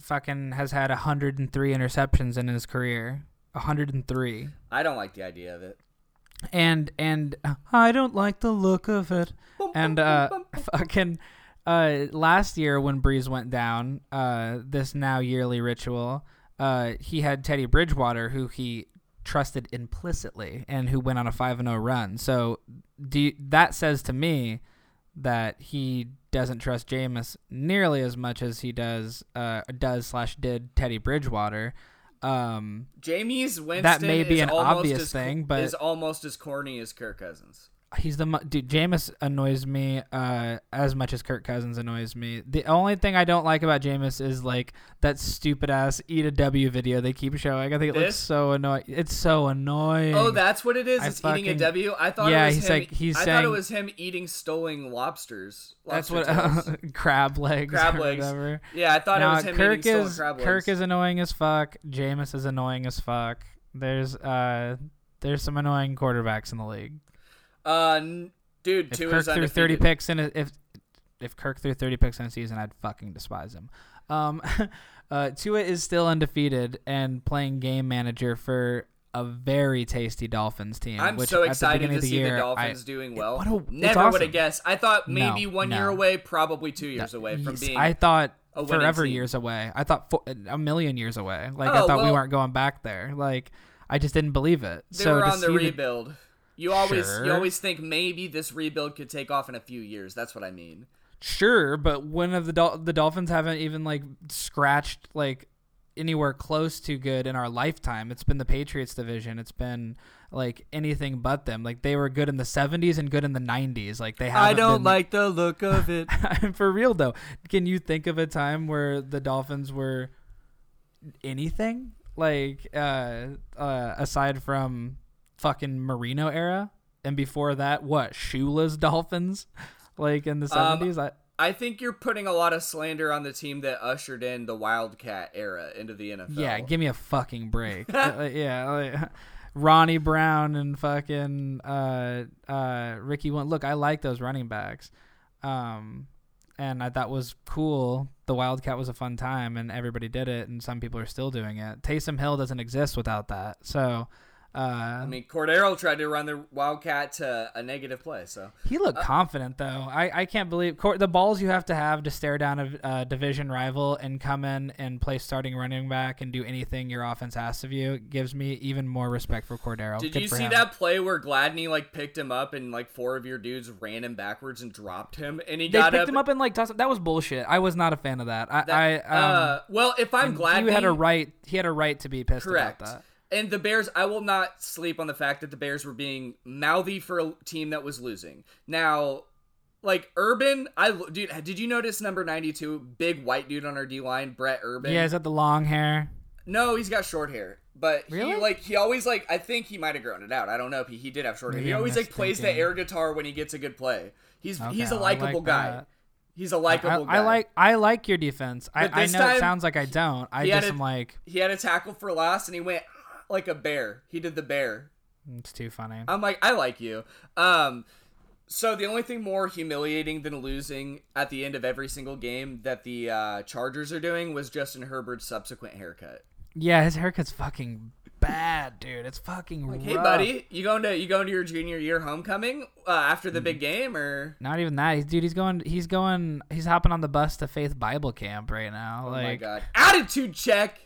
fucking has had 103 interceptions in his career. 103. I don't like the idea of it. And and I don't like the look of it. And uh fucking uh last year when Brees went down, uh this now yearly ritual, uh he had Teddy Bridgewater who he trusted implicitly and who went on a 5 and 0 run. So do you, that says to me that he doesn't trust Jameis nearly as much as he does uh does slash did Teddy Bridgewater. Um Jameis Winston That may be is an almost obvious as, thing, but- is almost as corny as Kirk Cousins. He's the dude. Jameis annoys me uh, as much as Kirk Cousins annoys me. The only thing I don't like about Jameis is like that stupid ass eat a W video they keep showing. I think it looks so annoying. It's so annoying. Oh, that's what it is. I It's eating a fucking- W. I thought Yeah, it was he's him. like- he's I thought it was him eating stolen lobsters. that's what (laughs) crab legs. Crab legs. Whatever. yeah, I thought it was him Kirk eating stolen is crab legs. Kirk is annoying as fuck. Jameis is annoying as fuck. There's uh there's some annoying quarterbacks in the league. Uh, n- dude, If two Kirk is threw thirty picks in a, if if Kirk threw thirty picks in a season, I'd fucking despise him. Um, (laughs) uh, Tua is still undefeated and playing game manager for a very tasty Dolphins team. I'm so the excited to the see year, the Dolphins I, doing well. what a- Never would have guessed. I thought maybe No, one year away, probably two years away from being. I thought forever team. years away. I thought fo- a million years away. Like I Oh, thought we weren't going back there. Like I just didn't believe it. they so were on the rebuild. You always you always think maybe this rebuild could take off in a few years. That's what I mean. Sure, but when of the Dol- the Dolphins haven't even like scratched like anywhere close to good in our lifetime. It's been the Patriots division. It's been like anything but them. Like they were good in the 70s and good in the 90s. Like they I don't been- like the look of it. (laughs) For real though, can you think of a time where the Dolphins were anything like uh uh aside from fucking Marino era and before that what Shula's (laughs) Dolphins like in the Um, 70s? I I think you're putting a lot of slander on the team that ushered in the Wildcat era into the NFL. Yeah, give me a fucking break. (laughs) Uh, yeah, like, (laughs) Ronnie Brown and fucking uh, uh, Ricky went. Look, I like those running backs, um, and I thought was cool. The Wildcat was a fun time, and everybody did it, and some people are still doing it. Taysom Hill doesn't exist without that. So, uh, I mean, Cordarrelle tried to run the Wildcat to a negative play, so he looked Uh, confident though. I, I can't believe Cor- the balls you have to have to stare down a uh, division rival and come in and play starting running back and do anything your offense asks of you gives me even more respect for Cordarrelle. Did Good you see him. that play where Gladney like picked him up and like four of your dudes ran him backwards and dropped him and he They got picked up, him up and like tossed him. That was bullshit. I was not a fan of that. I, that- I um, uh, well, if I'm Gladney, he had a right. He had a right to be pissed correct. about that. And the Bears, I will not sleep on the fact that the Bears were being mouthy for a team that was losing. Now, like Urban, I dude, did you notice number ninety two, big white dude on our D line, Brent Urban? Yeah, is that the long hair? No, he's got short hair. But Really? he like he always like I think he might have grown it out. I don't know if he, he did have short hair. He I'm always like plays the air guitar when he gets a good play. He's Okay, he's a I like likable guy. that. He's a likable guy. I like I like your defense. I, But I know it sounds like I don't. I just a- am like he had a tackle for loss and he went like a bear. He did the bear. it's too funny. I'm like, I like you. Um, so the only thing more humiliating than losing at the end of every single game that the uh, Chargers are doing was Justin Herbert's subsequent haircut. Yeah, his haircut's fucking bad, dude. It's fucking Like, rough. hey, buddy, you going to you going to your junior year homecoming uh, after the big game or? Not even that. He's, dude, he's going. He's going. He's hopping on the bus to Faith Bible Camp right now. Oh like, my god, attitude check.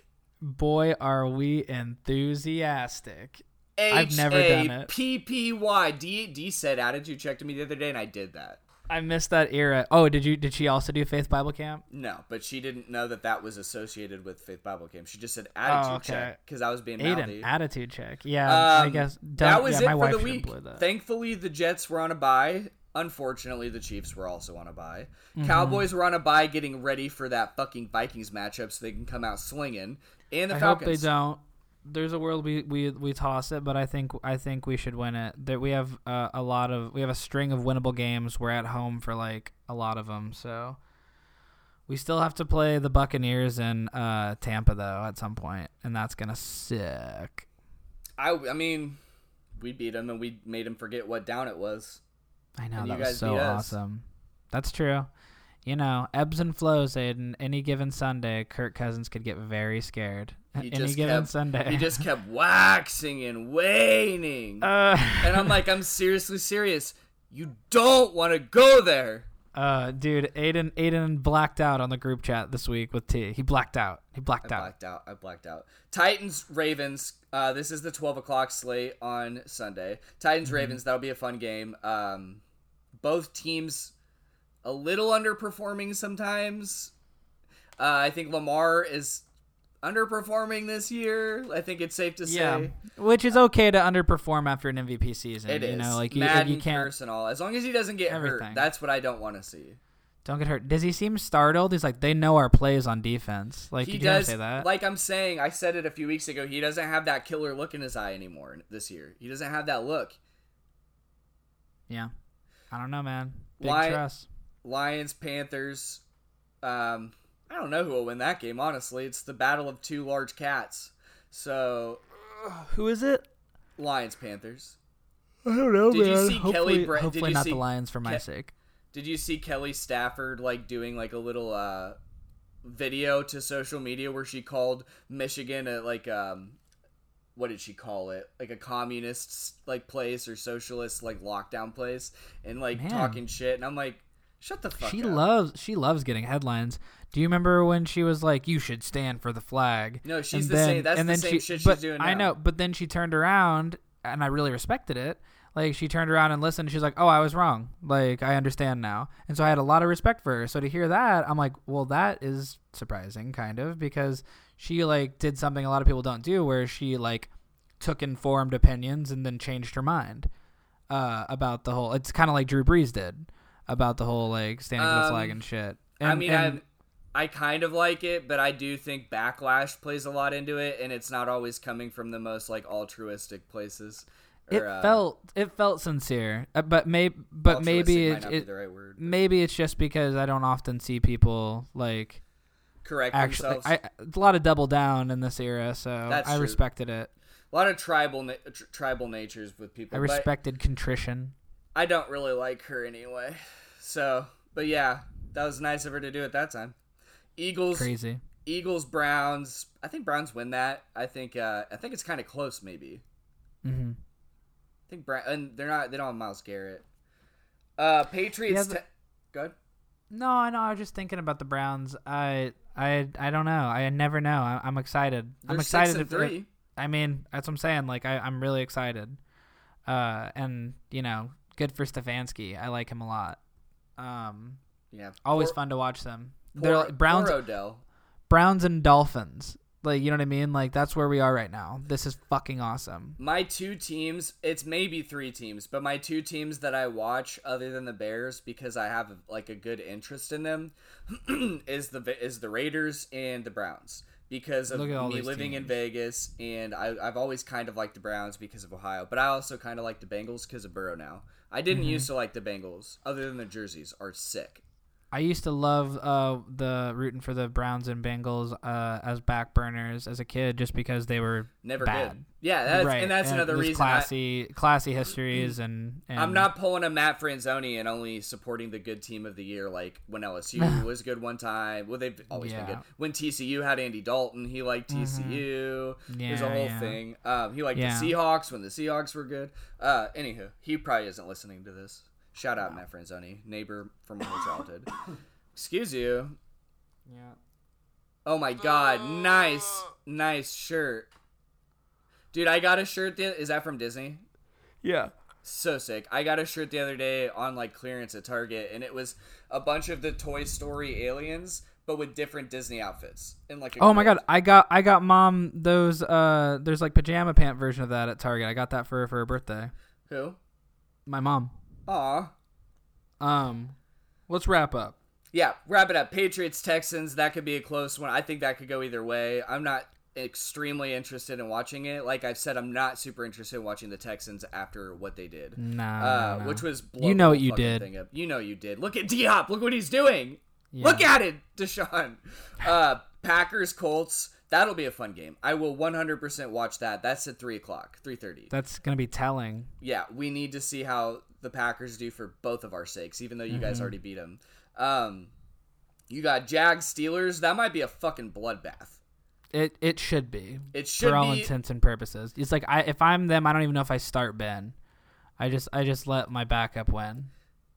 Boy, are we enthusiastic. I've never done it. H-A-P-P-Y. D, D said attitude check to me the other day, and I did that. I missed that era. Oh, did you? Did she also do Faith Bible Camp? No, but she didn't know that that was associated with Faith Bible Camp. She just said attitude Oh, okay. check because I was being mouthy. Aiden, attitude check. Yeah, I Um, guess that was yeah, it my for the week. Thankfully, the Jets were on a bye. Unfortunately, the Chiefs were also on a bye. Mm-hmm. Cowboys were on a bye, getting ready for that fucking Vikings matchup so they can come out slinging. And the I hope they don't. There's a world we, we, we toss it, but I think I think we should win it. That we have uh, a lot of we have a string of winnable games. We're at home for like a lot of them, so we still have to play the Buccaneers in uh, Tampa though at some point, and that's gonna suck. I, I mean, we beat them and we made them forget what down it was. I know And you that was guys so awesome. That's true. You know, ebbs and flows. Aiden. Any given Sunday, Kirk Cousins could get very scared. He Any just given kept, Sunday. He just kept waxing and waning. (laughs) Uh, and I'm like, I'm seriously serious. You don't want to go there. Uh, dude, Aiden, Aiden blacked out on the group chat this week with T. He blacked out. He I blacked out. blacked out. I blacked out. Titans Ravens. Uh, this is the 12 o'clock slate on Sunday. Titans Mm-hmm. Ravens. That'll be a fun game. Um, both teams a little underperforming sometimes. Uh, I think Lamar is underperforming this year. I think it's safe to say. Yeah, which is okay to underperform after an MVP season. It is. you know, like you, Madden you can't personal. As long as he doesn't get hurt, that's what I don't want to see. don't get hurt. Does he seem startled? He's like, they know our plays on defense. Like, he did you ever does say that? like i'm saying i said it a few weeks ago he doesn't have that killer look in his eye anymore this year he doesn't have that look yeah, I don't know, man. Big Why- trust. Lions panthers um i don't know who will win that game honestly it's the battle of two large cats so Who is it? lions panthers I don't know, Did you man. see Kelly hopefully, Bra- did hopefully you not see the Lions for my Ke- sake. did you see kelly stafford like doing like a little uh video to social media where she called michigan a like um what did she call it like a communist like place or socialist like lockdown place and like Man. talking shit and i'm like shut the fuck She up loves she loves getting headlines. Do you remember when she was like, "You should stand for the flag"? No, she's And the then- same- that's and the then same she, shit she's doing I know, but then she turned around, and I really respected it. Like she turned around and listened. She's like, "Oh, I was wrong. Like I understand now." And so I had a lot of respect for her. So to hear that, I'm like, "Well, that is surprising, kind of, because she like did something a lot of people don't do, where she like took informed opinions and then changed her mind uh, about the whole. It's kind of like Drew Brees did about the whole like standing for the flag Um, and shit. And, i mean and- I, I kind of like it but i do think backlash plays a lot into it and it's not always coming from the most like altruistic places it uh, felt it felt sincere, uh, but may but maybe it, it the right word maybe it's just because I don't often see people like correct actually. themselves I it's a lot of double down in this era, so That's I true. respected it. a lot of tribal na- tr- tribal natures with people. I but respected contrition. I don't really like her anyway. So, but yeah, that was nice of her to do at that time. Eagles, Crazy. Eagles, Browns. I think Browns win that. I think. Uh, I think it's kind of close, maybe. hmm I think Brown, and they're not. They don't have Myles Garrett. Uh, Patriots. Yeah, te- Good. No, I know. I was just thinking about the Browns. I, I, I don't know. I never know. I, I'm excited. They're I'm excited. If- three. I mean, that's what I'm saying. Like, I, I'm really excited. Uh, and you know, good for Stefanski. I like him a lot. Um, yeah. always Poor- fun to watch them. They're like Browns, Odell. Browns and Dolphins. Like, you know what I mean? Like, that's where we are right now. This is fucking awesome. My two teams, it's maybe three teams, but my two teams that I watch other than the Bears because I have like a good interest in them (clears throat) is the is the Raiders and the Browns because of Look at all me living in. Vegas and I, I've always kind of liked the Browns because of Ohio, but I also kind of like the Bengals because of Burrow now. I didn't Mm-hmm. used to like the Bengals other than the jerseys are sick. I used to love uh, the rooting for the Browns and Bengals uh, as back burners as a kid, just because they were Never bad. good. Yeah, that's, right. and that's another there's reason. I, Classy, classy histories, and, and I'm not pulling a Matt Franzoni and only supporting the good team of the year, like when LSU (laughs) was good one time. Well, they've always been Yeah. Mm-hmm. good. When TCU had Andy Dalton, he liked TCU. There's a whole yeah. thing. Um, he liked Yeah. the Seahawks when the Seahawks were good. Uh, anywho, he probably isn't listening to this. Shout out Matt Franzoni, neighbor from my childhood. (coughs) Excuse you. Yeah. Oh my god, nice, nice shirt. Dude, I got a shirt. The, is that from Disney? Yeah. so sick. I got a shirt the other day on like clearance at Target, and it was a bunch of the Toy Story aliens, but with different Disney outfits. And like, a Oh my god, I got I got mom those uh there's like pajama pant version of that at Target. I got that for for her birthday. Who? My mom. Aw. Um let's wrap up. Yeah, wrap it up. Patriots, Texans. That could be a close one. I think that could go either way. I'm not extremely interested in watching it. Like I've said, I'm not super interested in watching the Texans after what they did. Nah. Uh, no. which was You know what you did. You know you did. Look at D Hop. Look what he's doing. Yeah. Look at it, Deshaun. Uh, Packers, Colts. That'll be a fun game. I will 100% watch that. That's at three o'clock, three thirty. That's gonna be telling. Yeah, we need to see how the Packers do for both of our sakes, even though you Mm-hmm. guys already beat them. Um, you got Jags, Steelers. That might be a fucking bloodbath. It it should be. It should for all be. intents and purposes. It's like I if I'm them, I don't even know if I start Ben. I just I just let my backup win.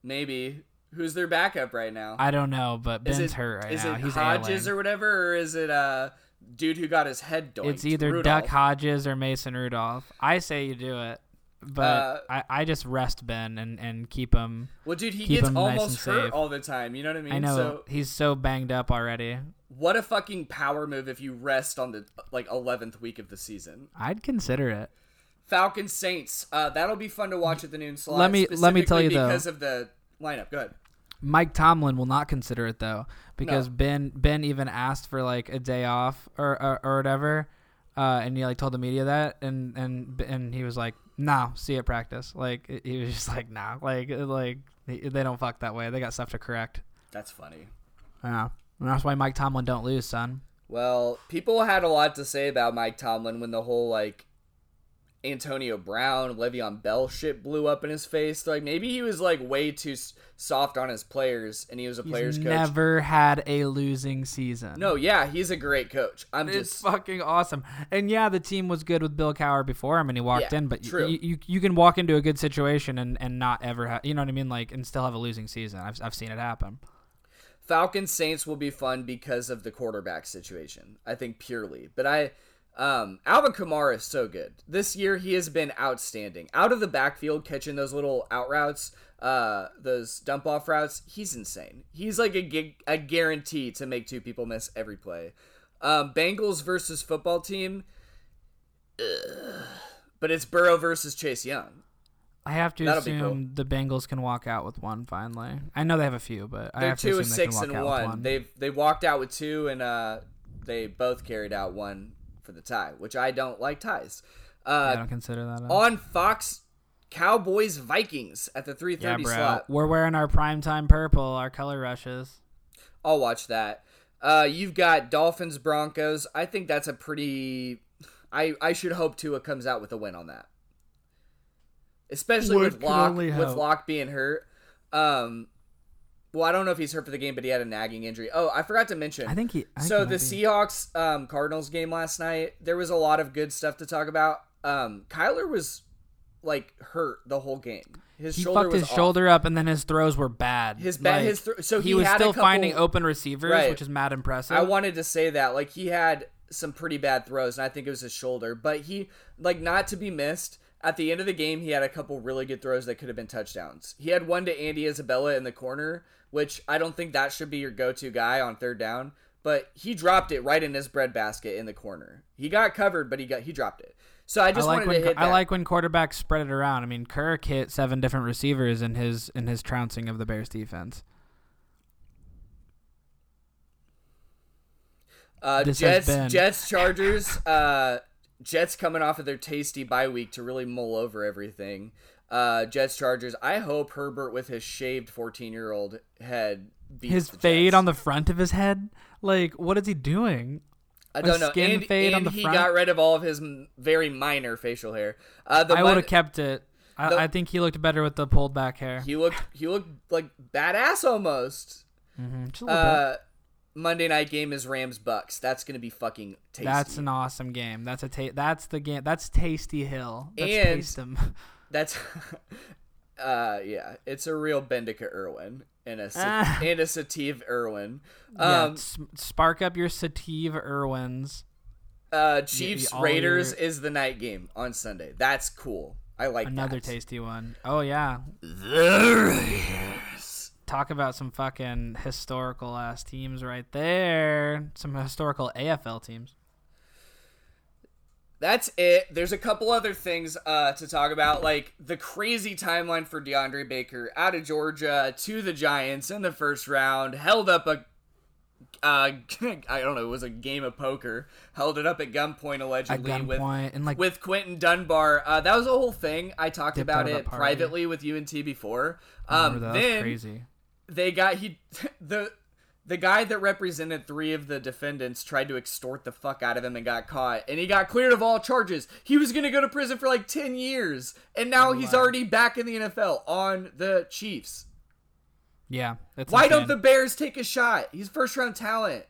Maybe who's their backup right now? I don't know, but is Ben's it hurt right is now. Is it He's Hodges ailing. or whatever, or is it uh dude who got his head doinked? It's either Rudolph. Duck Hodges or Mason Rudolph. I say you do it, but Uh, I, I just rest Ben and, and keep him. Well, dude, he gets him nice almost hurt safe. all the time. You know what I mean? I know So he's so banged up already. what a fucking power move if you rest on the like eleventh week of the season. I'd consider it. Falcons Saints. Uh, that'll be fun to watch at the noon slot. Let me- let me tell you, specifically though. because of the lineup. Good. Mike Tomlin will not consider it though because No. Ben Ben even asked for like a day off or or, or whatever, uh, and he like told the media that and and and he was like, "Nah, see you at practice." Like he was just like, "Nah, like like they they don't fuck that way. They got stuff to correct." That's funny. Yeah, and that's why Mike Tomlin don't lose, son. Well, people had a lot to say about Mike Tomlin when the whole like Antonio Brown, Le'Veon Bell shit blew up in his face. Like maybe he was like way too soft on his players, and he was a players He's coach. never had a losing season. No, yeah, he's a great coach. I'm It's just fucking awesome. And yeah, the team was good with Bill Cowher before him and he walked Yeah, in, but true. You, you you can walk into a good situation and, and not ever have, you know what I mean? Like, and still have a losing season. I've, I've seen it happen. Falcons Saints will be fun because of the quarterback situation. I think purely, but I um Alvin Kamara is so good. This year he has been outstanding. Out of the backfield catching those little out routes, uh those dump off routes, he's insane. He's like a a guarantee to make two people miss every play. Um Bengals versus football team Ugh. but it's Burrow versus Chase Young. I have to That'll assume the Bengals can walk out with one finally. I know they have a few, but They're have to two assume of they can six walk and out one. one. They've they walked out with two, and uh, they both carried out one for the tie, which I don't like ties. I Uh, don't consider that. A, on Fox, Cowboys Vikings at the three yeah, thirty slot. We're wearing our primetime purple, our color rushes. I'll watch that. Uh, you've got Dolphins Broncos. I think that's a pretty. I I should hope Tua comes out with a win on that. Especially One with Lock with hope. Lock being hurt. Um well, I don't know if he's hurt for the game, but he had a nagging injury. Oh, I forgot to mention. I think he. I so he the. Seahawks um, Cardinals game last night, there was a lot of good stuff to talk about. Um, Kyler was like hurt the whole game. His he shoulder fucked was his off. shoulder up, and then his throws were bad. His ba- Like, his thro- so he, he was had a still finding open receivers, Right. which is mad impressive. I wanted to say that like he had some pretty bad throws, and I think it was his shoulder. But he like not to be missed. At the end of the game, he had a couple really good throws that could have been touchdowns. He had one to Andy Isabella in the corner, which I don't think that should be your go-to guy on third down. But he dropped it right in his breadbasket in the corner. He got covered, but he got he dropped it. So I I just like wanted when to hit that. I like when quarterbacks spread it around. I mean, Kirk hit seven different receivers in his in his trouncing of the Bears defense. Uh, Jets, Jets, Chargers. Uh, Jets coming off of their tasty bye week to really mull over everything. Uh, Jets, Chargers. I hope Herbert with his shaved fourteen-year-old head beats His the fade Jets. on the front of his head, like what is he doing? I don't know. skin and fade on and the he front? got rid of all of his very minor facial hair. Uh, the I would have kept it. I, the- I think he looked better with the pulled back hair. He looked. He looked like badass almost. Mhm, a bit. Uh, Monday night game is Rams Bucks. That's gonna be fucking tasty. That's an awesome game. That's a ta- That's the game. That's Tasty Hill. That's And- taste 'em. (laughs) That's (laughs) uh yeah, it's a real Bendica Irwin and a Sa- Ah. and a Sativ Irwin. yeah, Um s- spark up your Sativ Irwins. uh Chiefs all Raiders your- is the night game on Sunday. That's cool. I like Another that. tasty one. Oh yeah. Talk about some fucking historical ass teams right there. Some historical AFL teams. That's it. There's a couple other things uh, to talk about, like the crazy timeline for DeAndre Baker out of Georgia to the Giants in the first round, held up a, uh, (laughs) I don't know, it was a game of poker, held it up at gunpoint At allegedly with and like with Quinton Dunbar. Uh, that was a whole thing. I talked about out of a it privately with UNT before. Um, that. Then crazy. They got he (laughs) the the guy that represented three of the defendants tried to extort the fuck out of him and got caught. And he got cleared of all charges. He was gonna go to prison for like 10 years. And now he's Wow. already back in the nfl on the chiefs. Yeah. That's why don't the bears take a shot? He's first round talent.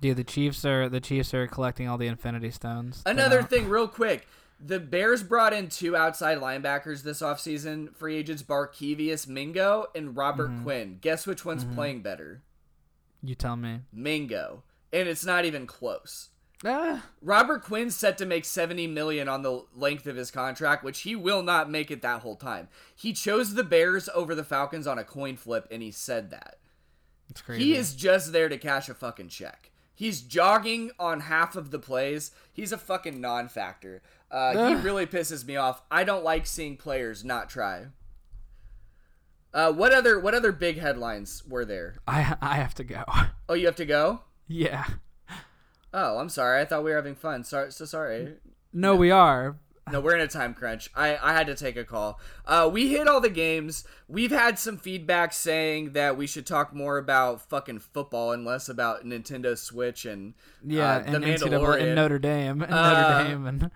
Dude, the Chiefs are the Chiefs are collecting all the Infinity Stones. Another thing real quick the bears brought in two outside linebackers this offseason free agents barkevious mingo and robert Mm-hmm. quinn guess which one's playing better You tell me. mingo and it's not even close Ah, Robert Quinn's set to make 70 million on the length of his contract, which he will not make it that whole time. He chose the Bears over the Falcons on a coin flip and he said that. it's crazy. He is just there to cash a fucking check. He's jogging on half of the plays. He's a fucking non-factor. Uh, he really pisses me off. I don't like seeing players not try. Uh, what other what other big headlines were there? I I have to go. (laughs) Oh, you have to go. yeah. Oh, I'm sorry. I thought we were having fun. Sorry, so sorry. No, we are. No, we're in a time crunch. I, I had to take a call. Uh, we hit all the games. We've had some feedback saying that we should talk more about fucking football and less about Nintendo Switch and Yeah, uh, the and NCAA Mandalorian. and Notre Dame, and Uh, Notre Dame, and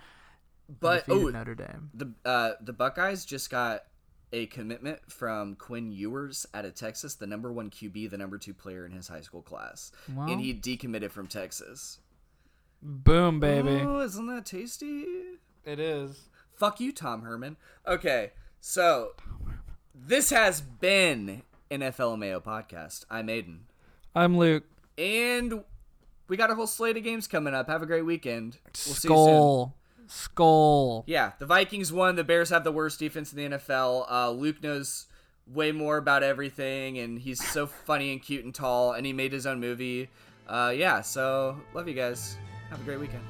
but oh, Notre Dame. the uh, the Buckeyes just got a commitment from Quinn Ewers out of Texas, the number one QB, the number two player in his high school class, Well. and he decommitted from Texas. Boom, baby. Oh, isn't that tasty? It is. Fuck you, Tom Herman. Okay, so this has been an FLMAO podcast. I'm Aiden. I'm Luke. And we got a whole slate of games coming up. Have a great weekend. We'll see you soon. Skull. Skull. Yeah, the Vikings won. The Bears have the worst defense in the NFL. Uh, Luke knows way more about everything, and he's so funny and cute and tall, and he made his own movie. Uh, yeah, so love you guys. Have a great weekend.